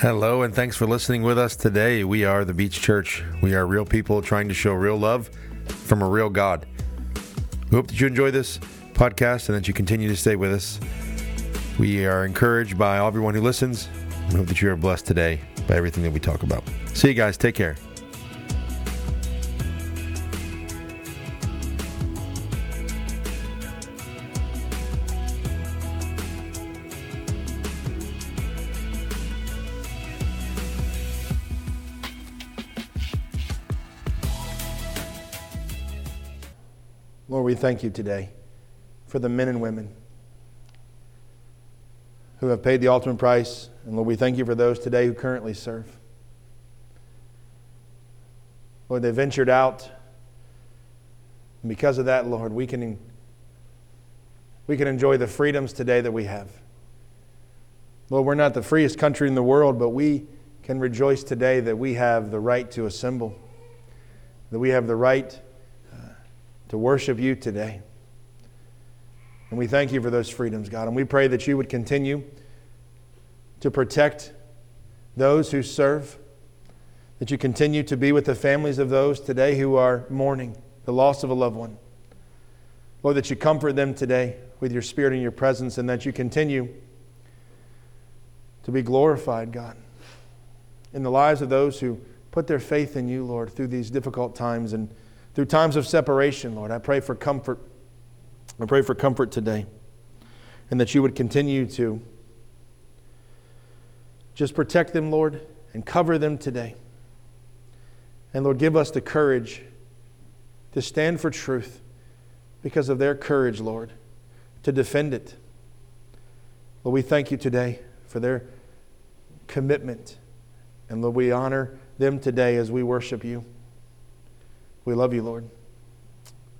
Hello, and thanks for listening with us today. We are the Beach Church. We are real people trying to show real love from a real God. We hope that you enjoy this podcast and that you continue to stay with us. We are encouraged by everyone who listens. We hope that you are blessed today by everything that we talk about. See you guys. Take care. Thank you today for the men and women who have paid the ultimate price. And Lord, we thank you for those today who currently serve. Lord, they ventured out. And because of that, Lord, we can, we can enjoy the freedoms today that we have. Lord, we're not the freest country in the world, but we can rejoice today that we have the right to assemble, that we have the right to worship you today. And we thank you for those freedoms, God. And we pray that you would continue to protect those who serve, that you continue to be with the families of those today who are mourning the loss of a loved one. Lord, that you comfort them today with your spirit and your presence, and that you continue to be glorified, God, in the lives of those who put their faith in you, Lord, through these difficult times and through times of separation, Lord. I pray for comfort. I pray for comfort today, and that you would continue to just protect them, Lord, and cover them today. And Lord, give us the courage to stand for truth because of their courage, Lord, to defend it. Lord, we thank you today for their commitment. And Lord, we honor them today as we worship you. We love you, Lord.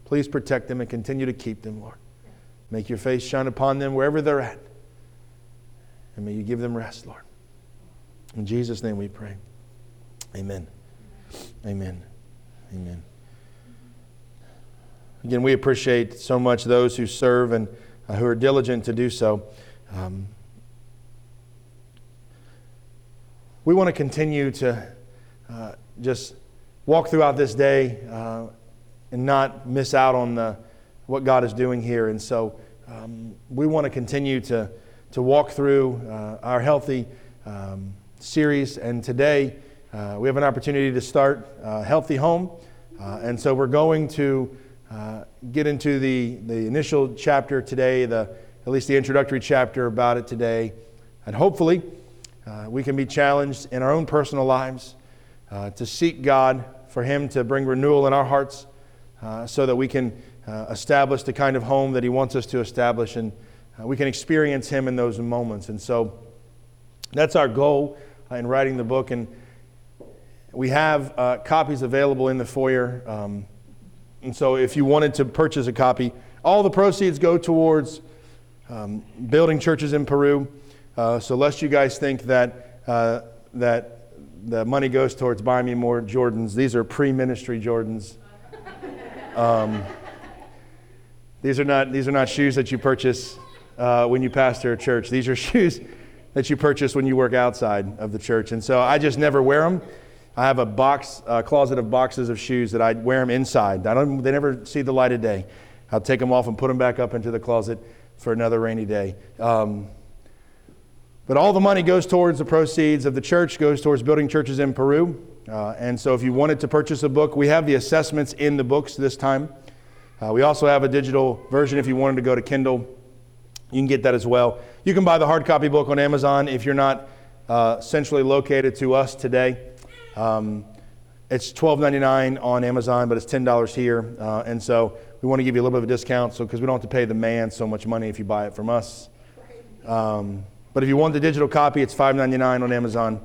Please protect them and continue to keep them, Lord. Make your face shine upon them wherever they're at. And may you give them rest, Lord. In Jesus' name we pray. Amen. Amen. Amen. Again, we appreciate so much those who serve and uh, who are diligent to do so. Um, we want to continue to uh, just walk throughout this day uh, and not miss out on the, what God is doing here. And so um, we want to continue to, to walk through uh, our healthy um, series. And today uh, we have an opportunity to start a Healthy Home. Uh, and so we're going to uh, get into the, the initial chapter today, the, at least the introductory chapter about it today. And hopefully, uh, we can be challenged in our own personal lives uh, to seek God for Him to bring renewal in our hearts uh, so that we can uh, establish the kind of home that He wants us to establish and uh, we can experience Him in those moments. And so that's our goal uh, in writing the book. And we have copies available in the foyer. Um, and so if you wanted to purchase a copy, all the proceeds go towards um, building churches in Peru. Uh, so lest you guys think that, uh, that the money goes towards buying me more Jordans, these are pre-ministry Jordans. Um, these, are not, these are not shoes that you purchase uh, when you pastor a church. These are shoes that you purchase when you work outside of the church. And so I just never wear them. I have a box, a closet of boxes of shoes that I wear them inside. I don't, they never see the light of day. I'll take them off and put them back up into the closet for another rainy day. Um, but all the money goes towards the proceeds of the church, goes towards building churches in Peru. Uh, and so if you wanted to purchase a book, we have the assessments in the books this time. Uh, we also have a digital version if you wanted to go to Kindle. You can get that as well. You can buy the hard copy book on Amazon if you're not uh, centrally located to us today. Um, it's $12.99 on Amazon, but it's $10 here. Uh, and so we want to give you a little bit of a discount so because we don't have to pay the man so much money if you buy it from us. Um, but if you want the digital copy, it's $5.99 on Amazon.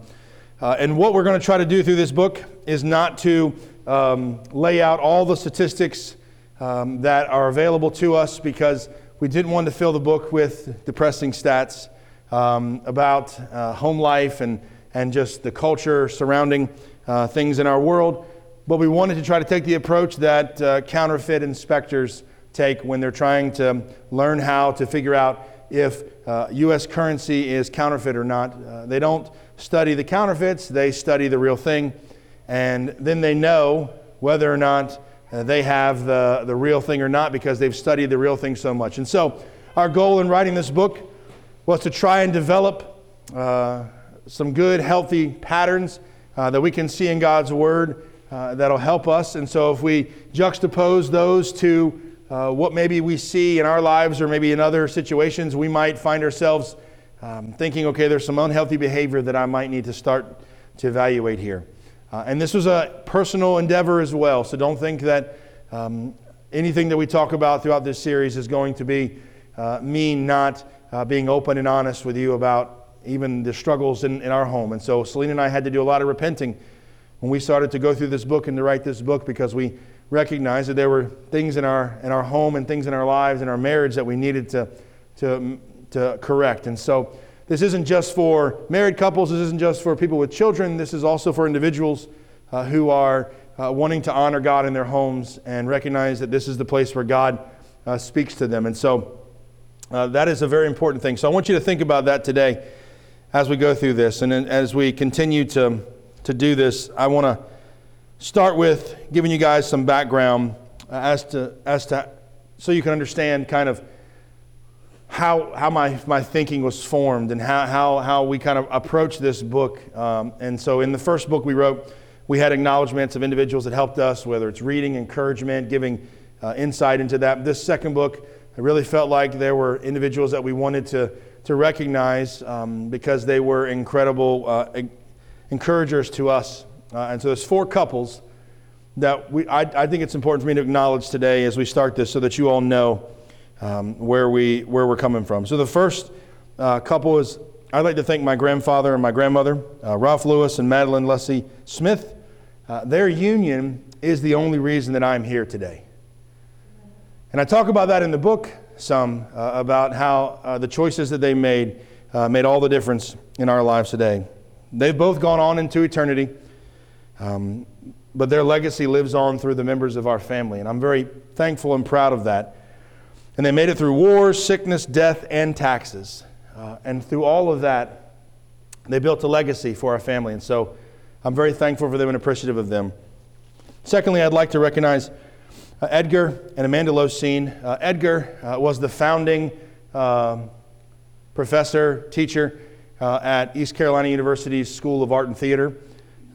Uh, and what we're going to try to do through this book is not to um, lay out all the statistics um, that are available to us because we didn't want to fill the book with depressing stats um, about uh, home life and, and just the culture surrounding uh, things in our world. But we wanted to try to take the approach that uh, counterfeit inspectors take when they're trying to learn how to figure out if uh, U.S. currency is counterfeit or not. Uh, they don't study the counterfeits, they study the real thing, and then they know whether or not uh, they have the, the real thing or not because they've studied the real thing so much. And so, our goal in writing this book was to try and develop uh, some good, healthy patterns uh, that we can see in God's Word uh, that'll help us. And so, if we juxtapose those to uh, what maybe we see in our lives or maybe in other situations, we might find ourselves um, thinking, okay, there's some unhealthy behavior that I might need to start to evaluate here. Uh, and this was a personal endeavor as well, so don't think that um, anything that we talk about throughout this series is going to be uh, me not uh, being open and honest with you about even the struggles in, in our home. And so Selena and I had to do a lot of repenting when we started to go through this book and to write this book because we recognized that there were things in our, in our home and things in our lives and our marriage that we needed to, to, to correct. And so this isn't just for married couples, this isn't just for people with children, this is also for individuals uh, who are uh, wanting to honor God in their homes and recognize that this is the place where God uh, speaks to them. And so uh, that is a very important thing. So I want you to think about that today as we go through this. And as we continue to, to do this, I want to start with giving you guys some background uh, as to, as to so you can understand kind of how, how my, my thinking was formed and how, how, how we kind of approach this book. Um, and so in the first book we wrote, we had acknowledgments of individuals that helped us, whether it's reading, encouragement, giving uh, insight into that. This second book, I really felt like there were individuals that we wanted to, to recognize um, because they were incredible uh, encouragers to us uh, and so there's four couples that we, I, I, think it's important for me to acknowledge today as we start this so that you all know um, where, we, where we're coming from. So the first uh, couple is I'd like to thank my grandfather and my grandmother, uh, Ralph Lewis and Madeline Leslie Smith. Uh, their union is the only reason that I'm here today. And I talk about that in the book some uh, about how uh, the choices that they made made all the difference in our lives today. They've both gone on into eternity. Um, but their legacy lives on through the members of our family, and I'm very thankful and proud of that. And they made it through wars, sickness, death, and taxes. Uh, and through all of that, they built a legacy for our family. And so I'm very thankful for them and appreciative of them. Secondly, I'd like to recognize uh, Edgar and Amanda Losine. Uh, Edgar uh, was the founding um, professor, teacher uh, at East Carolina University's School of Art and Theater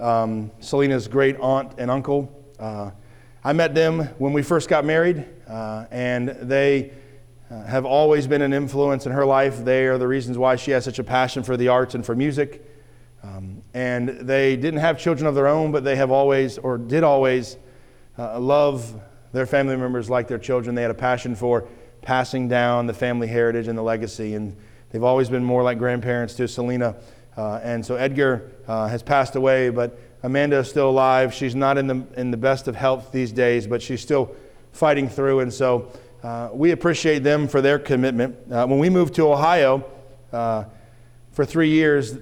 um, Selena's great aunt and uncle. Uh, I met them when we first got married, uh, and they uh, have always been an influence in her life. They are the reasons why she has such a passion for the arts and for music. Um, and they didn't have children of their own, but they have always, or did always, uh, love their family members like their children. They had a passion for passing down the family heritage and the legacy, and they've always been more like grandparents to Selena. Uh, and so Edgar uh, has passed away, but Amanda is still alive. She's not in the, in the best of health these days, but she's still fighting through. And so uh, we appreciate them for their commitment. Uh, when we moved to Ohio uh, for three years,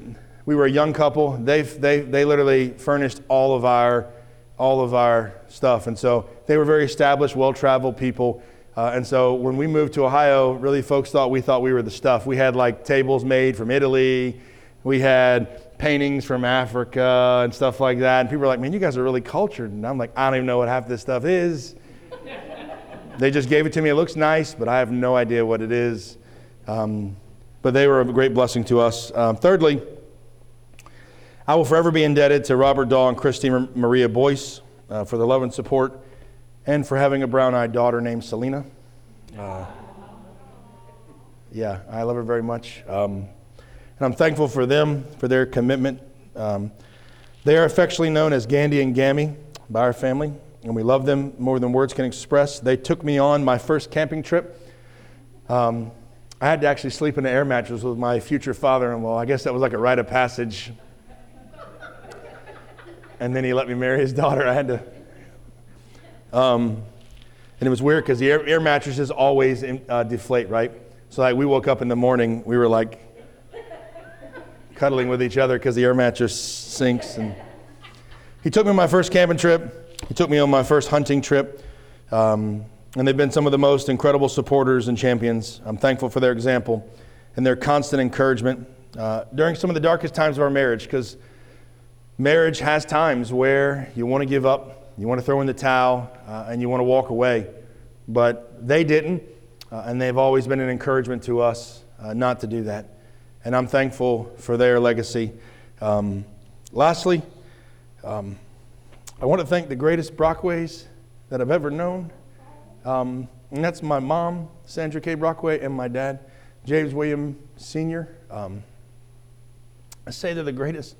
we were a young couple. They, they, they literally furnished all of, our, all of our stuff. And so they were very established, well traveled people. Uh, and so when we moved to Ohio, really folks thought we thought we were the stuff. We had like tables made from Italy we had paintings from Africa and stuff like that. And people were like, man, you guys are really cultured. And I'm like, I don't even know what half this stuff is. they just gave it to me. It looks nice, but I have no idea what it is. Um, but they were a great blessing to us. Um, thirdly, I will forever be indebted to Robert Dahl and Christine Maria Boyce uh, for their love and support and for having a brown eyed daughter named Selena. Uh, yeah, I love her very much. Um, I'm thankful for them, for their commitment. Um, they are affectionately known as Gandhi and Gammy by our family, and we love them more than words can express. They took me on my first camping trip. Um, I had to actually sleep in an air mattress with my future father in law. I guess that was like a rite of passage. and then he let me marry his daughter. I had to. Um, and it was weird because the air, air, mattresses always uh, deflate, right? So like we woke up in the morning, we were like cuddling with each other because the air mattress sinks. And he took me on my first camping trip. He took me on my first hunting trip. Um, and they've been some of the most incredible supporters and champions. I'm thankful for their example and their constant encouragement. uh, during some of the darkest times of our marriage because marriage has times where you want to give up, you want to throw in the towel, uh, and you want to walk away. But they didn't, uh, and they've always been an encouragement to us uh, not to do that. And I'm thankful for their legacy. Um, lastly, um, I want to thank the greatest Brockways that I've ever known. Um, and that's my mom, Sandra K. Brockway, and my dad, James William Sr. Um, I say they're the greatest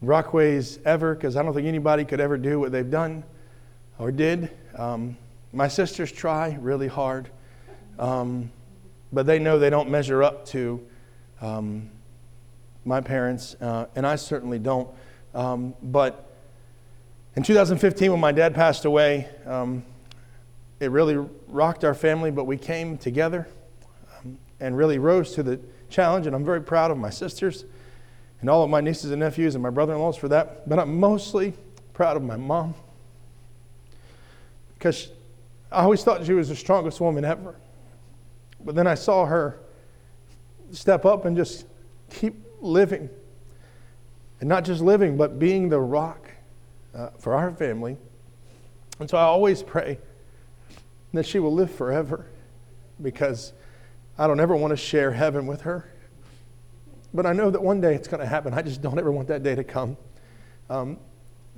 Brockways ever because I don't think anybody could ever do what they've done or did. Um, my sisters try really hard, um, but they know they don't measure up to um, my parents, uh, and I certainly don't. Um, but in 2015, when my dad passed away, um, it really rocked our family, but we came together um, and really rose to the challenge, and I'm very proud of my sisters and all of my nieces and nephews and my brother in laws for that. But I'm mostly proud of my mom because I always thought she was the strongest woman ever. But then I saw her step up and just keep living. And not just living, but being the rock uh, for our family. And so I always pray that she will live forever because I don't ever want to share heaven with her. But I know that one day it's going to happen. I just don't ever want that day to come. Um,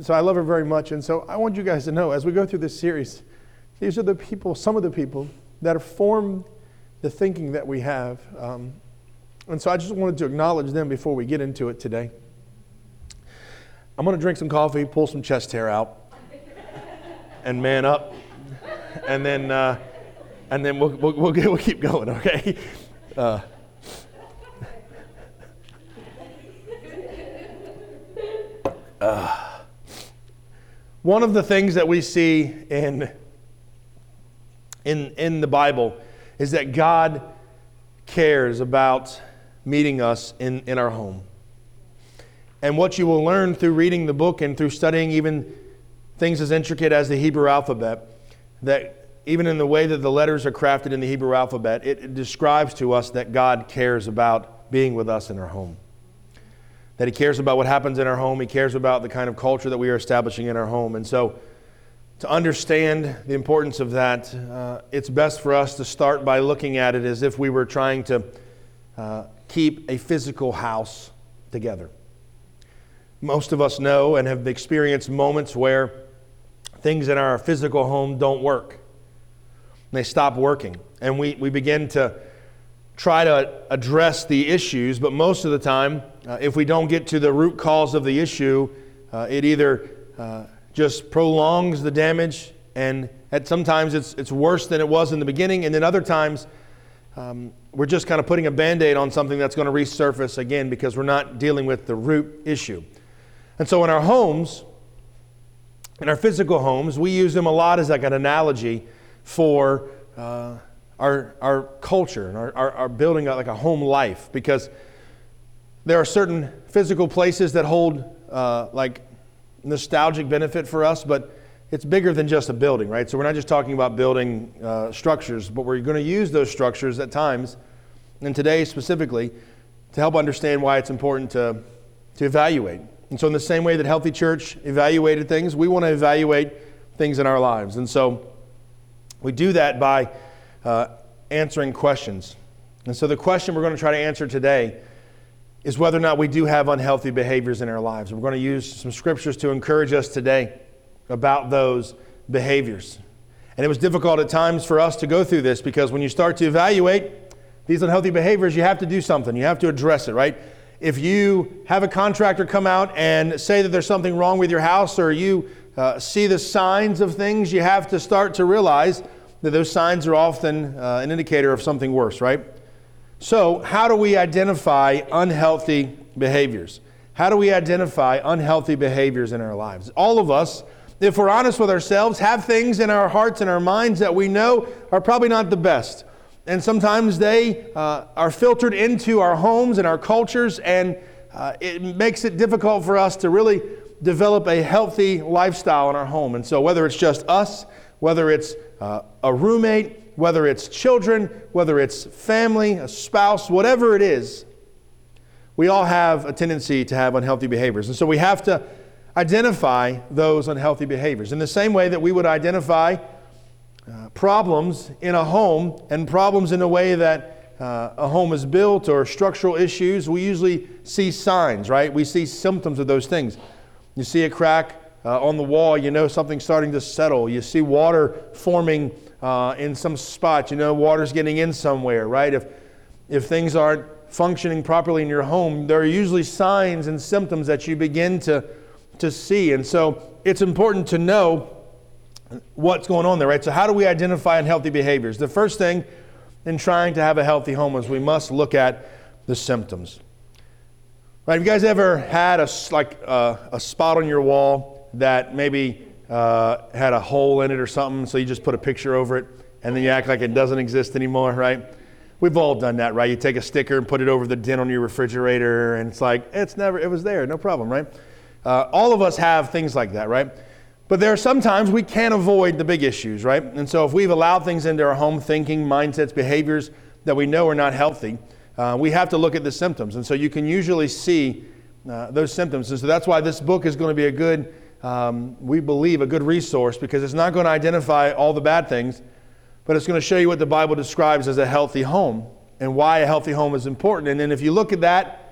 so I love her very much. And so I want you guys to know as we go through this series, these are the people, some of the people that have formed the thinking that we have. Um, and so I just wanted to acknowledge them before we get into it today. I'm going to drink some coffee, pull some chest hair out, and man up. And then, uh, and then we'll, we'll, we'll, we'll keep going, okay? Uh, Uh, one of the things that we see in, in, in the Bible is that God cares about meeting us in, in our home. And what you will learn through reading the book and through studying even things as intricate as the Hebrew alphabet, that even in the way that the letters are crafted in the Hebrew alphabet, it, it describes to us that God cares about being with us in our home that He cares about what happens in our home. He cares about the kind of culture that we are establishing in our home. And so, to understand the importance of that, uh, it's best for us to start by looking at it as if we were trying to uh, keep a physical house together. Most of us know and have experienced moments where things in our physical home don't work. They stop working. And we, we begin to try to address the issues, but most of the time, uh, if we don't get to the root cause of the issue, uh, it either uh, just prolongs the damage, and at sometimes it's, it's worse than it was in the beginning, and then other times um, we're just kind of putting a band aid on something that's going to resurface again because we're not dealing with the root issue. And so in our homes, in our physical homes, we use them a lot as like an analogy for uh, our, our culture and our, our, our building like a home life because there are certain physical places that hold uh, like nostalgic benefit for us, but it's bigger than just a building, right? So we're not just talking about building uh, structures, but we're going to use those structures at times, and today specifically, to help understand why it's important to, to evaluate. And so, in the same way that Healthy Church evaluated things, we want to evaluate things in our lives. And so, we do that by uh, answering questions. And so, the question we're going to try to answer today is whether or not we do have unhealthy behaviors in our lives. We're going to use some scriptures to encourage us today about those behaviors. And it was difficult at times for us to go through this because when you start to evaluate these unhealthy behaviors, you have to do something. You have to address it, right? If you have a contractor come out and say that there's something wrong with your house or you uh, see the signs of things, you have to start to realize that those signs are often uh, an indicator of something worse, right? So, how do we identify unhealthy behaviors? How do we identify unhealthy behaviors in our lives? All of us, if we're honest with ourselves, have things in our hearts and our minds that we know are probably not the best. And sometimes they uh, are filtered into our homes and our cultures, and uh, it makes it difficult for us to really develop a healthy lifestyle in our home. And so, whether it's just us, whether it's uh, a roommate, whether it's children, whether it's family, a spouse, whatever it is, we all have a tendency to have unhealthy behaviors. And so we have to identify those unhealthy behaviors. In the same way that we would identify uh, problems in a home and problems in a way that uh, a home is built or structural issues, we usually see signs, right? We see symptoms of those things. You see a crack uh, on the wall, you know something's starting to settle. You see water forming uh, in some spot, you know water's getting in somewhere, right? If, if things aren't functioning properly in your home, there are usually signs and symptoms that you begin to, to see. And so it's important to know what's going on there, right? So, how do we identify unhealthy behaviors? The first thing in trying to have a healthy home is we must look at the symptoms. Right? Have you guys ever had a like uh, a spot on your wall that maybe uh, had a hole in it or something, so you just put a picture over it, and then you act like it doesn't exist anymore, right? We've all done that, right? You take a sticker and put it over the dent on your refrigerator, and it's like it's never, it was there, no problem, right? Uh, all of us have things like that, right? But there are sometimes we can't avoid the big issues, right? And so if we've allowed things into our home, thinking, mindsets, behaviors that we know are not healthy, uh, we have to look at the symptoms. And so you can usually see uh, those symptoms. And so that's why this book is going to be a good, um, we believe, a good resource because it's not going to identify all the bad things, but it's going to show you what the Bible describes as a healthy home and why a healthy home is important. And then if you look at that,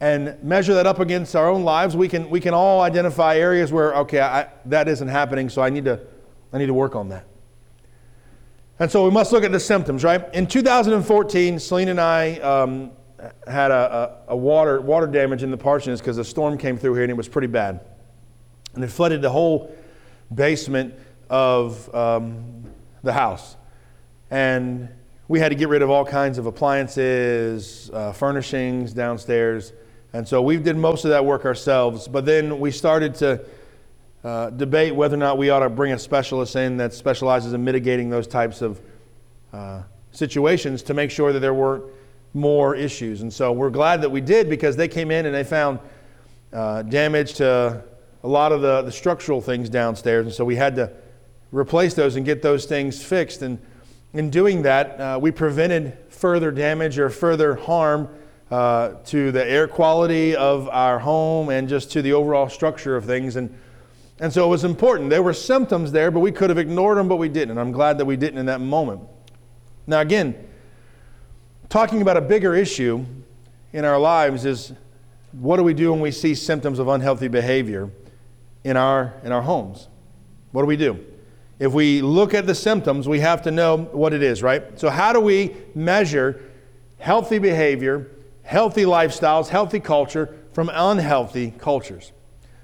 and measure that up against our own lives, we can, we can all identify areas where, okay, I, that isn't happening, so I need, to, I need to work on that. And so we must look at the symptoms, right? In 2014, Selena and I um, had a, a, a, water, water damage in the parsonage because a storm came through here and it was pretty bad. And it flooded the whole basement of um, the house. And we had to get rid of all kinds of appliances, uh, furnishings downstairs. And so we did most of that work ourselves. But then we started to uh, debate whether or not we ought to bring a specialist in that specializes in mitigating those types of uh, situations to make sure that there weren't more issues. And so we're glad that we did because they came in and they found uh, damage to a lot of the, the structural things downstairs. And so we had to replace those and get those things fixed. And in doing that, uh, we prevented further damage or further harm uh, to the air quality of our home and just to the overall structure of things. And, and so it was important. There were symptoms there, but we could have ignored them, but we didn't. And I'm glad that we didn't in that moment. Now, again, talking about a bigger issue in our lives is what do we do when we see symptoms of unhealthy behavior in our, in our homes? What do we do? If we look at the symptoms, we have to know what it is, right? So, how do we measure healthy behavior healthy lifestyles, healthy culture from unhealthy cultures?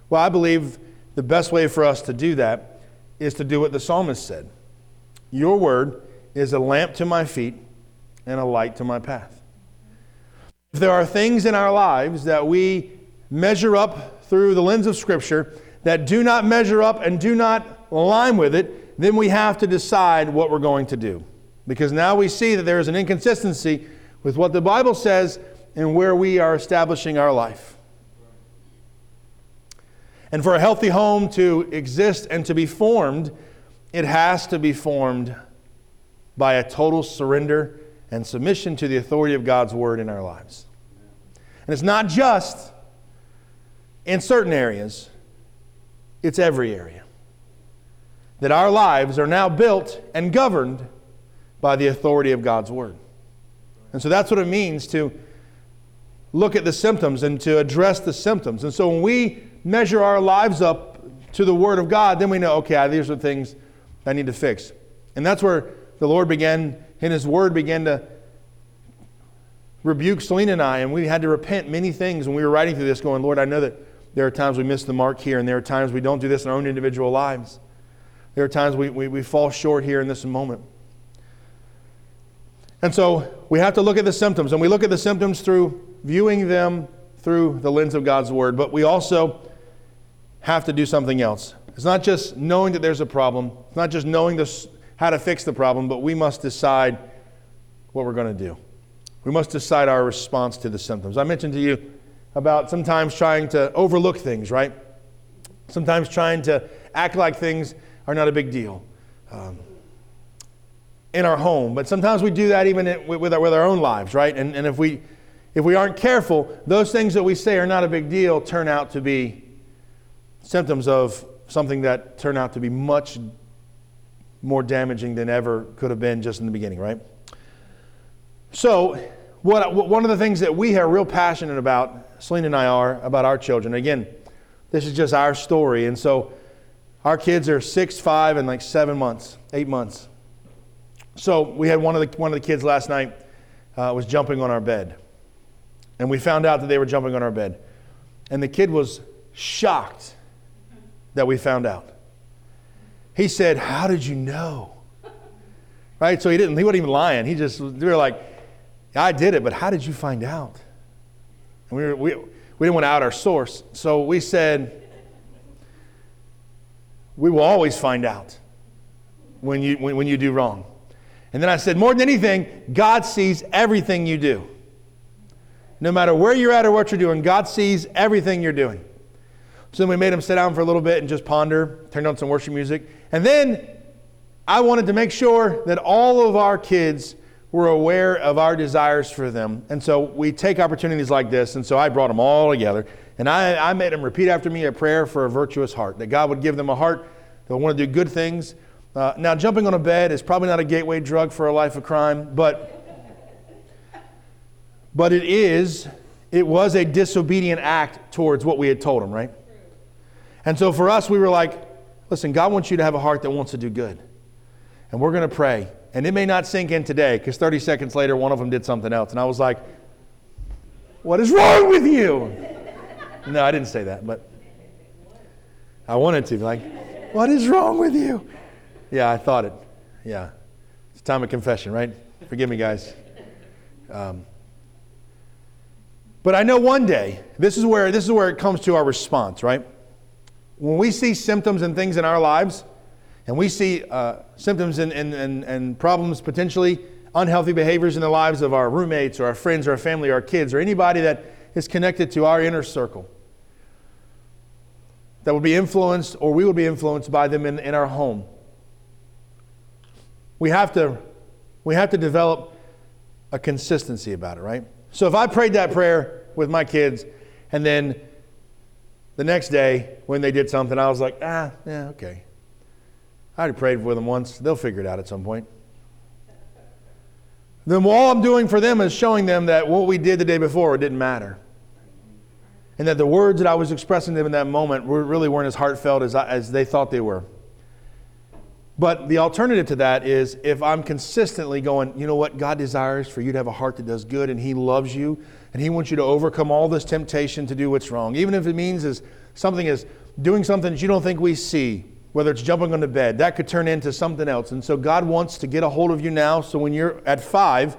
Well, I believe the best way for us to do that is to do what the psalmist said Your word is a lamp to my feet and a light to my path. If there are things in our lives that we measure up through the lens of Scripture that do not measure up and do not align with it, then we have to decide what we're going to do. Because now we see that there is an inconsistency with what the Bible says and where we are establishing our life. And for a healthy home to exist and to be formed, it has to be formed by a total surrender and submission to the authority of God's word in our lives. And it's not just in certain areas, it's every area. That our lives are now built and governed by the authority of God's word. And so that's what it means to look at the symptoms and to address the symptoms. And so when we measure our lives up to the Word of God, then we know, okay, these are things I need to fix. And that's where the Lord began, in His Word, began to rebuke Selena and I, and we had to repent many things when we were writing through this, going, Lord, I know that there are times we miss the mark here, and there are times we don't do this in our own individual lives. There are times we, we, we fall short here in this moment. And so we have to look at the symptoms, and we look at the symptoms through viewing them through the lens of God's Word, but we also have to do something else. It's not just knowing that there's a problem, it's not just knowing this, how to fix the problem, but we must decide what we're going to do. We must decide our response to the symptoms. I mentioned to you about sometimes trying to overlook things, right? Sometimes trying to act like things are not a big deal um, in our home. But sometimes we do that even with our, with our own lives, right? And, and if we if we aren't careful, those things that we say are not a big deal turn out to be symptoms of something that turn out to be much more damaging than ever could have been just in the beginning, right? So, what, one of the things that we are real passionate about, Selena and I are, about our children, again, this is just our story. And so, our kids are six, five, and like seven months, eight months. So, we had one of the, one of the kids last night uh, was jumping on our bed. And we found out that they were jumping on our bed. And the kid was shocked that we found out. He said, How did you know? Right? So he didn't, he wasn't even lying. He just, we were like, I did it, but how did you find out? And we, were, we, we didn't want to out our source. So we said, We will always find out when you, when, when you do wrong. And then I said, More than anything, God sees everything you do. No matter where you're at or what you're doing, God sees everything you're doing. So then we made him sit down for a little bit and just ponder, turned on some worship music. And then I wanted to make sure that all of our kids were aware of our desires for them. And so we take opportunities like this. And so I brought them all together. And I, I made them repeat after me a prayer for a virtuous heart, that God would give them a heart that want to do good things. Uh, now, jumping on a bed is probably not a gateway drug for a life of crime, but, but it is, it was a disobedient act towards what we had told them, right? And so for us, we were like, listen, God wants you to have a heart that wants to do good. And we're going to pray. And it may not sink in today because 30 seconds later, one of them did something else. And I was like, what is wrong with you? No, I didn't say that, but I wanted to. Like, what is wrong with you? Yeah, I thought it. Yeah. It's time of confession, right? Forgive me, guys. Um, but I know one day, this is where this is where it comes to our response, right? when we see symptoms and things in our lives, and we see uh, symptoms and, and, and, and problems, potentially unhealthy behaviors in the lives of our roommates or our friends or our family or our kids or anybody that is connected to our inner circle, that would be influenced or we would be influenced by them in, in our home. We have to we have to develop a consistency about it, right? So if I prayed that prayer with my kids and then the next day, when they did something, I was like, ah, yeah, okay. I already prayed for them once. They'll figure it out at some point. Then all I'm doing for them is showing them that what we did the day before, didn't matter. And that the words that I was expressing to them in that moment really weren't as heartfelt as, I, as they thought they were. But the alternative to that is if I'm consistently going, you know what, God desires for you to have a heart that does good and He loves you and He wants you to overcome all this temptation to do what's wrong. Even if it means is something is doing something that you don't think we see, whether it's jumping on the bed, that could turn into something else. And so God wants to get a hold of you now so when you're at five,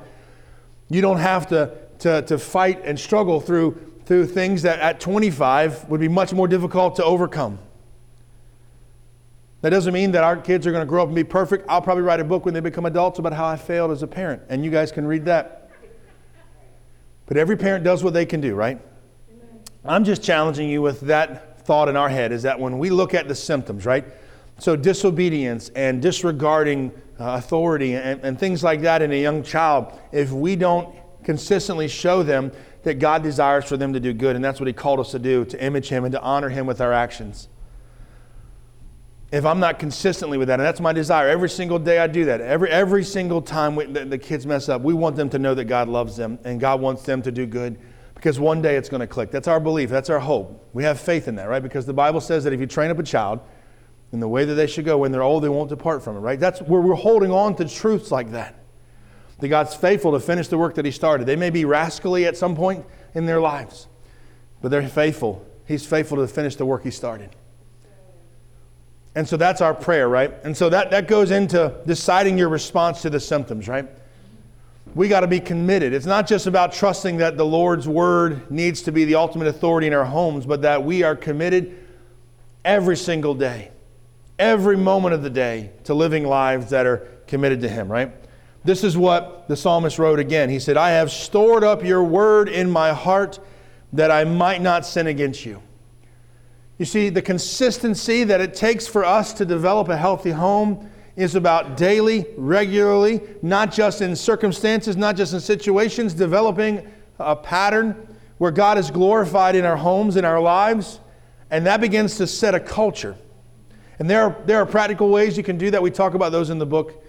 you don't have to, to, to fight and struggle through, through things that at 25 would be much more difficult to overcome. That doesn't mean that our kids are going to grow up and be perfect. I'll probably write a book when they become adults about how I failed as a parent, and you guys can read that. But every parent does what they can do, right? I'm just challenging you with that thought in our head is that when we look at the symptoms, right? So, disobedience and disregarding uh, authority and, and things like that in a young child, if we don't consistently show them that God desires for them to do good, and that's what He called us to do, to image Him and to honor Him with our actions if I'm not consistently with that, and that's my desire. Every single day I do that. Every, every single time we, the, the kids mess up, we want them to know that God loves them and God wants them to do good because one day it's going to click. That's our belief. That's our hope. We have faith in that, right? Because the Bible says that if you train up a child in the way that they should go, when they're old, they won't depart from it, right? That's where we're holding on to truths like that. That God's faithful to finish the work that He started. They may be rascally at some point in their lives, but they're faithful. He's faithful to finish the work He started. And so that's our prayer, right? And so that, that goes into deciding your response to the symptoms, right? We got to be committed. It's not just about trusting that the Lord's word needs to be the ultimate authority in our homes, but that we are committed every single day, every moment of the day, to living lives that are committed to Him, right? This is what the psalmist wrote again. He said, I have stored up your word in my heart that I might not sin against you. You see, the consistency that it takes for us to develop a healthy home is about daily, regularly, not just in circumstances, not just in situations, developing a pattern where God is glorified in our homes, in our lives, and that begins to set a culture. And there are, there are practical ways you can do that. We talk about those in the book.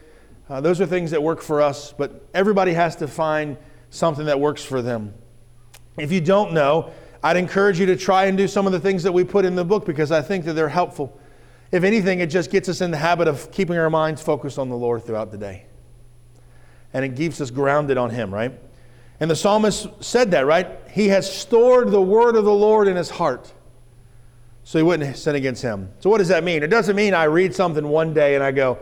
Uh, those are things that work for us, but everybody has to find something that works for them. If you don't know, I'd encourage you to try and do some of the things that we put in the book because I think that they're helpful. If anything, it just gets us in the habit of keeping our minds focused on the Lord throughout the day. And it keeps us grounded on Him, right? And the psalmist said that, right? He has stored the word of the Lord in his heart so he wouldn't sin against him. So, what does that mean? It doesn't mean I read something one day and I go,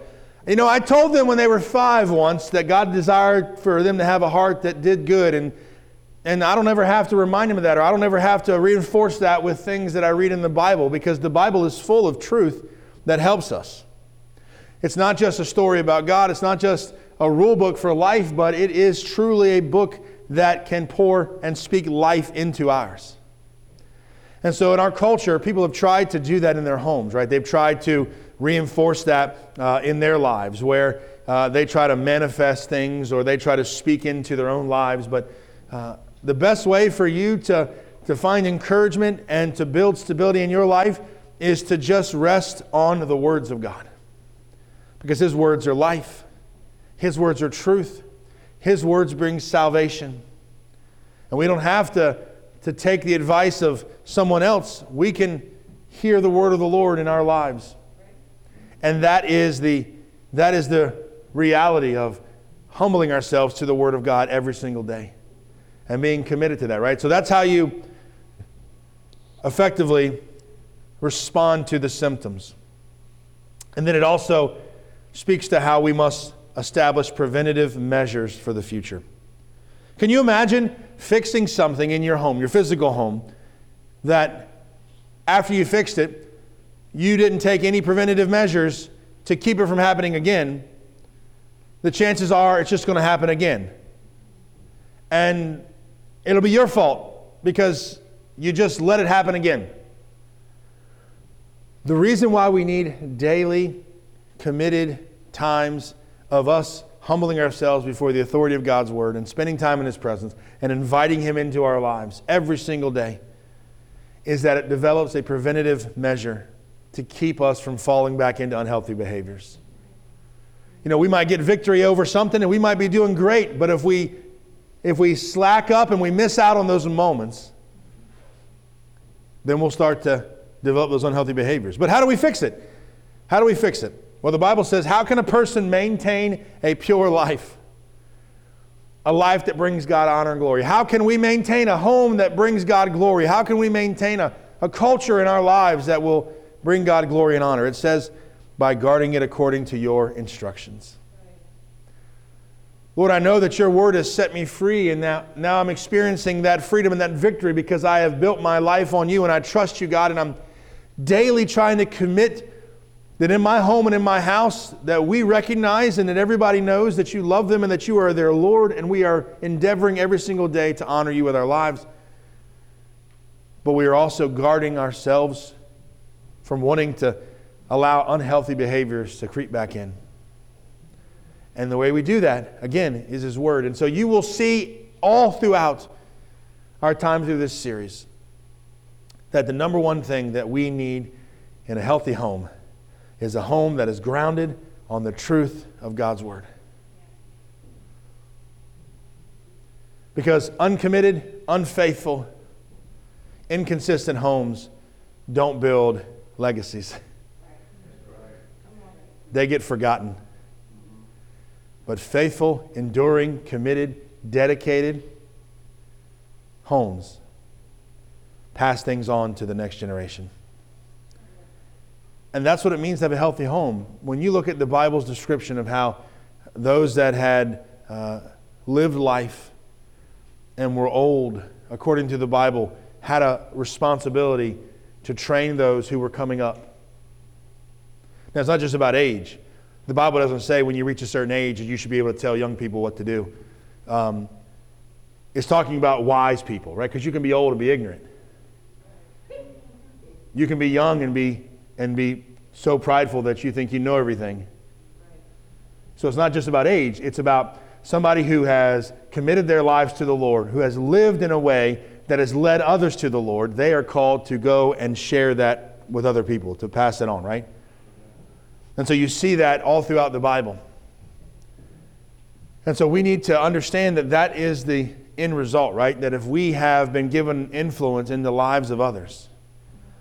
you know, I told them when they were five once that God desired for them to have a heart that did good, and, and I don't ever have to remind him of that, or I don't ever have to reinforce that with things that I read in the Bible, because the Bible is full of truth that helps us. It's not just a story about God, it's not just a rule book for life, but it is truly a book that can pour and speak life into ours. And so in our culture, people have tried to do that in their homes, right? They've tried to reinforce that uh, in their lives where uh, they try to manifest things or they try to speak into their own lives. But uh, the best way for you to, to find encouragement and to build stability in your life is to just rest on the words of God. Because His words are life, His words are truth, His words bring salvation. And we don't have to to take the advice of someone else. We can hear the word of the Lord in our lives. And that is the, that is the reality of humbling ourselves to the word of God every single day and being committed to that, right? So that's how you effectively respond to the symptoms. And then it also speaks to how we must establish preventative measures for the future. Can you imagine fixing something in your home, your physical home, that after you fixed it, you didn't take any preventative measures to keep it from happening again? The chances are it's just going to happen again. And it'll be your fault because you just let it happen again. The reason why we need daily, committed times of us humbling ourselves before the authority of God's word and spending time in His presence and inviting Him into our lives every single day is that it develops a preventative measure to keep us from falling back into unhealthy behaviors. You know, we might get victory over something and we might be doing great, but if we if we slack up and we miss out on those moments, then we'll start to develop those unhealthy behaviors. But how do we fix it? How do we fix it? Well, the Bible says, How can a person maintain a pure life? A life that brings God honor and glory. How can we maintain a home that brings God glory? How can we maintain a, a culture in our lives that will bring God glory and honor? It says, by guarding it according to your instructions. Lord, I know that your word has set me free, and now, now I'm experiencing that freedom and that victory because I have built my life on you, and I trust you, God, and I'm daily trying to commit that in my home and in my house that we recognize and that everybody knows that you love them and that you are their Lord and we are endeavoring every single day to honor you with our lives. But we are also guarding ourselves from wanting to allow unhealthy behaviors to creep back in. And the way we do that, again, is His Word. And so you will see all throughout our time through this series that the number one thing that we need in a healthy home is a home that is grounded on the truth of God's Word. Because uncommitted, unfaithful, inconsistent homes don't build legacies. They get forgotten. But faithful, enduring, committed, dedicated homes pass things on to the next generation. And that's what it means to have a healthy home. When you look at the Bible's description of how those that had uh, lived life and were old, according to the Bible, had a responsibility to train those who were coming up. Now, it's not just about age. The Bible doesn't say when you reach a certain age that you should be able to tell young people what to do. Um, it's talking about wise people, right? Because you can be old and be ignorant. You can be young and be and be so prideful that you think you know everything. So it's not just about age, it's about somebody who has committed their lives to the Lord, who has lived in a way that has led others to the Lord, they are called to go and share that with other people, to pass it on, right? And so you see that all throughout the Bible. And so we need to understand that that is the end result, right? That if we have been given influence in the lives of others,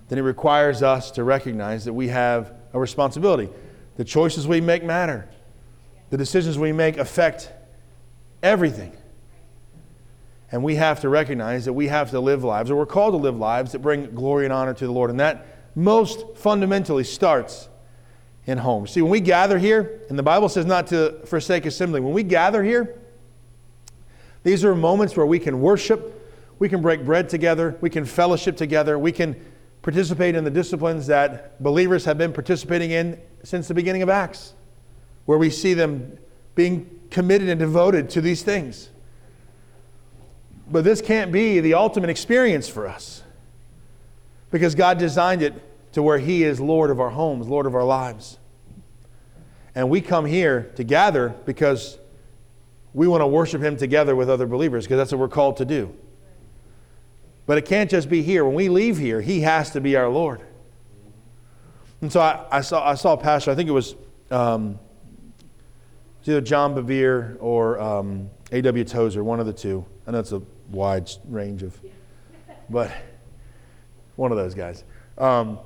then it requires us to recognize that we have a responsibility. The choices we make matter, the decisions we make affect everything. And we have to recognize that we have to live lives, or we're called to live lives that bring glory and honor to the Lord. And that most fundamentally starts in homes. See, when we gather here, and the Bible says not to forsake assembly, when we gather here, these are moments where we can worship, we can break bread together, we can fellowship together, we can participate in the disciplines that believers have been participating in since the beginning of Acts, where we see them being committed and devoted to these things. But this can't be the ultimate experience for us because God designed it to where He is Lord of our homes, Lord of our lives. And we come here to gather because we want to worship Him together with other believers because that's what we're called to do. But it can't just be here. When we leave here, He has to be our Lord. And so I, I saw, I saw a pastor, I think it was, um, it was either John Bevere or um, A.W. Tozer, one of the two. I know it's a wide range of, but one of those guys. Um,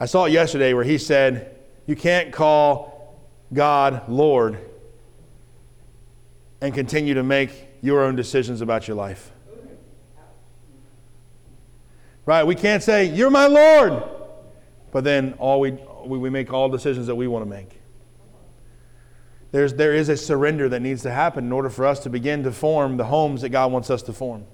I saw it yesterday where he said, You can't call God Lord and continue to make your own decisions about your life. Right? We can't say, You're my Lord, but then all we, we make all decisions that we want to make. There's, there is a surrender that needs to happen in order for us to begin to form the homes that God wants us to form,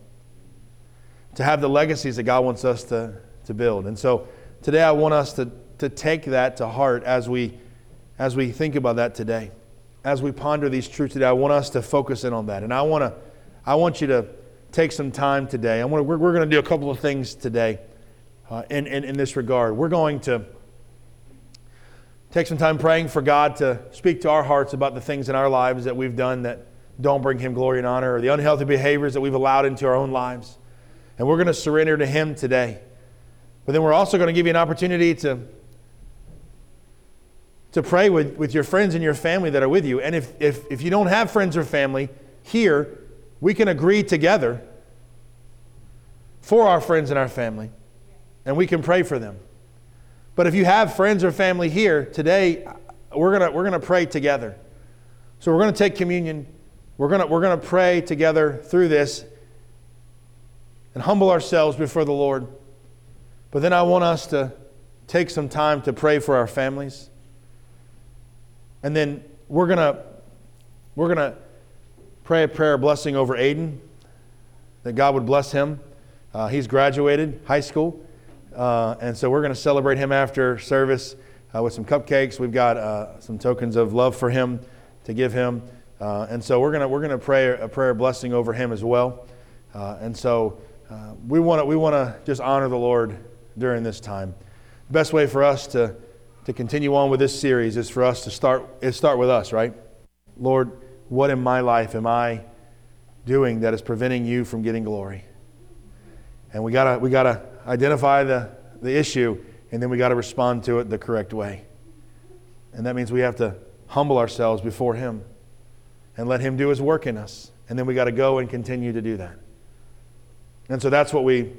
to have the legacies that God wants us to, to build. And so today I want us to, to take that to heart as we, as we think about that today. As we ponder these truths today, I want us to focus in on that. And I, want to, I want you to take some time today. I want we're, we're going to do a couple of things today uh, in, in, in this regard. We're going to take some time praying for God to speak to our hearts about the things in our lives that we've done that don't bring Him glory and honor, or the unhealthy behaviors that we've allowed into our own lives. And we're going to surrender to Him today. But then we're also going to give you an opportunity to, to pray with, with your friends and your family that are with you. And if, if, if you don't have friends or family here, we can agree together for our friends and our family, and we can pray for them. But if you have friends or family here today, we're going we're gonna pray together. So we're going to take communion. We're going we're gonna pray together through this and humble ourselves before the Lord. But then I want us to take some time to pray for our families. And then we're going to we're going to pray a prayer blessing over Aiden, that God would bless him. Uh, he's graduated high school, uh, and so we're going to celebrate him after service uh, with some cupcakes. We've got uh, some tokens of love for him to give him, uh, and so we're going to we're to pray a prayer blessing over him as well. Uh, and so we want to we want to just honor the Lord during this time. The best way for us to, to continue on with this series is for us to start, is start with us, right? Lord, what in my life am I doing that is preventing you from getting glory? And we gotta, we gotta identify the, the issue and then we gotta respond to it the correct way. And that means we have to humble ourselves before Him and let Him do His work in us. And then we got to go and continue to do that. And so that's what we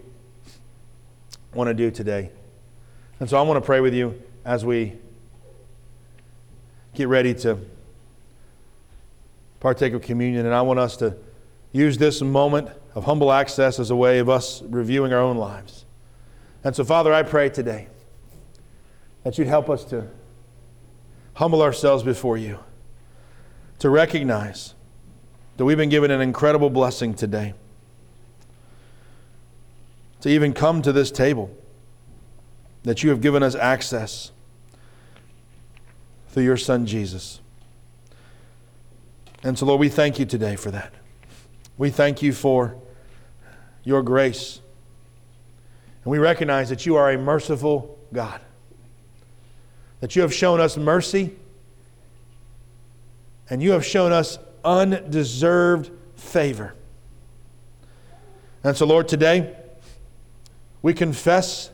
want to do today. And so I want to pray with you as we get ready to partake of communion. And I want us to use this moment of humble access as a way of us reviewing our own lives. And so, Father, I pray today that you'd help us to humble ourselves before you, to recognize that we've been given an incredible blessing today to even come to this table, that you have given us access through your Son Jesus. And so, Lord, we thank you today for that. We thank you for your grace. And we recognize that you are a merciful God, that you have shown us mercy, and you have shown us undeserved favor. And so, Lord, today we confess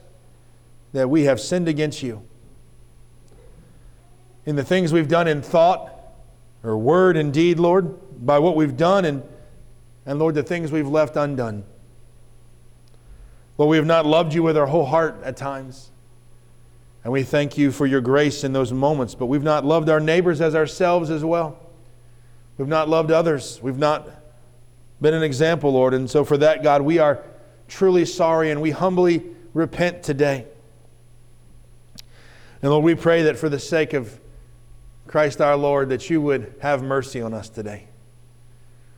that we have sinned against you. In the things we've done in thought or word and deed, Lord, by what we've done and, and Lord, the things we've left undone. Lord, we have not loved you with our whole heart at times. And we thank you for your grace in those moments, but we've not loved our neighbors as ourselves as well. We've not loved others. We've not been an example, Lord. And so for that, God, we are truly sorry and we humbly repent today. And Lord, we pray that for the sake of Christ our Lord, that you would have mercy on us today.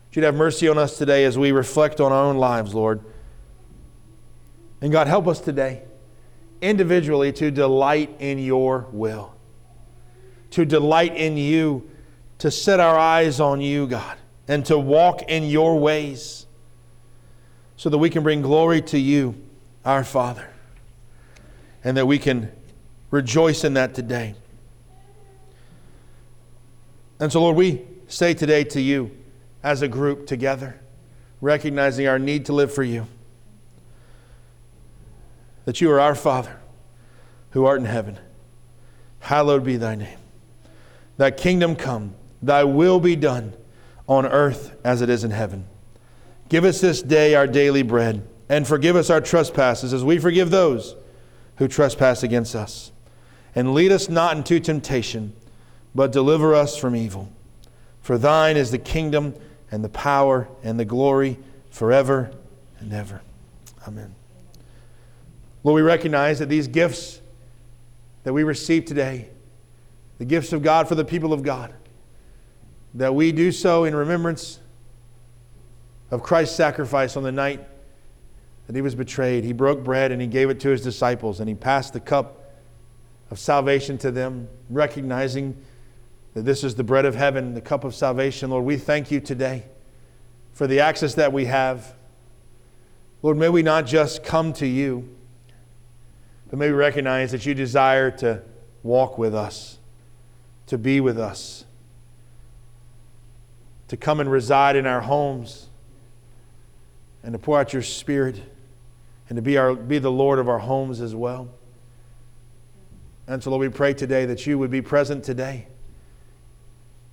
That you'd have mercy on us today as we reflect on our own lives, Lord. And God, help us today individually to delight in your will, to delight in you, to set our eyes on you, God, and to walk in your ways so that we can bring glory to you, our Father, and that we can rejoice in that today. And so, Lord, we say today to you as a group together, recognizing our need to live for you that you are our Father who art in heaven. Hallowed be thy name. Thy kingdom come, thy will be done on earth as it is in heaven. Give us this day our daily bread, and forgive us our trespasses as we forgive those who trespass against us. And lead us not into temptation, but deliver us from evil. For thine is the kingdom and the power and the glory forever and ever. Amen. Lord, we recognize that these gifts that we receive today, the gifts of God for the people of God, that we do so in remembrance of Christ's sacrifice on the night that he was betrayed. He broke bread and he gave it to his disciples, and he passed the cup of salvation to them, recognizing that this is the bread of heaven, the cup of salvation. Lord, we thank you today for the access that we have. Lord, may we not just come to you but may we recognize that you desire to walk with us, to be with us, to come and reside in our homes, and to pour out your spirit, and to be, our, be the Lord of our homes as well. And so, Lord, we pray today that you would be present today.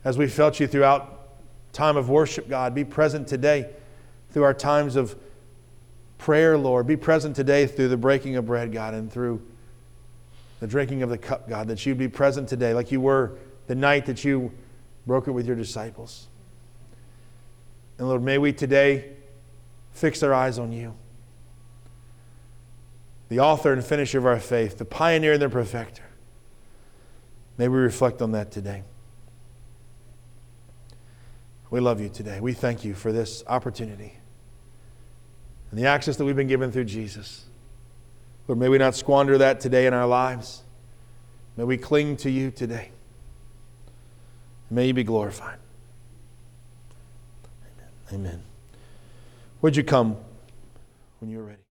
As we felt you throughout time of worship, God, be present today through our times of prayer, Lord. Be present today through the breaking of bread, God, and through the drinking of the cup, God, that you'd be present today like you were the night that you broke it with your disciples. And Lord, may we today fix our eyes on you, the author and finisher of our faith, the pioneer and the perfecter. May we reflect on that today. We love you today. We thank you for this opportunity and the access that we've been given through Jesus. Lord, may we not squander that today in our lives. May we cling to you today. May you be glorified. Amen. Amen. Would you come when you're ready?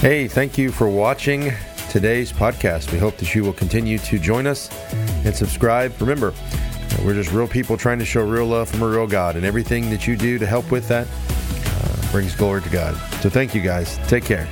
Hey, thank you for watching today's podcast. We hope that you will continue to join us and subscribe. Remember, we're just real people trying to show real love from a real God, and everything that you do to help with that uh, brings glory to God. So thank you guys. Take care.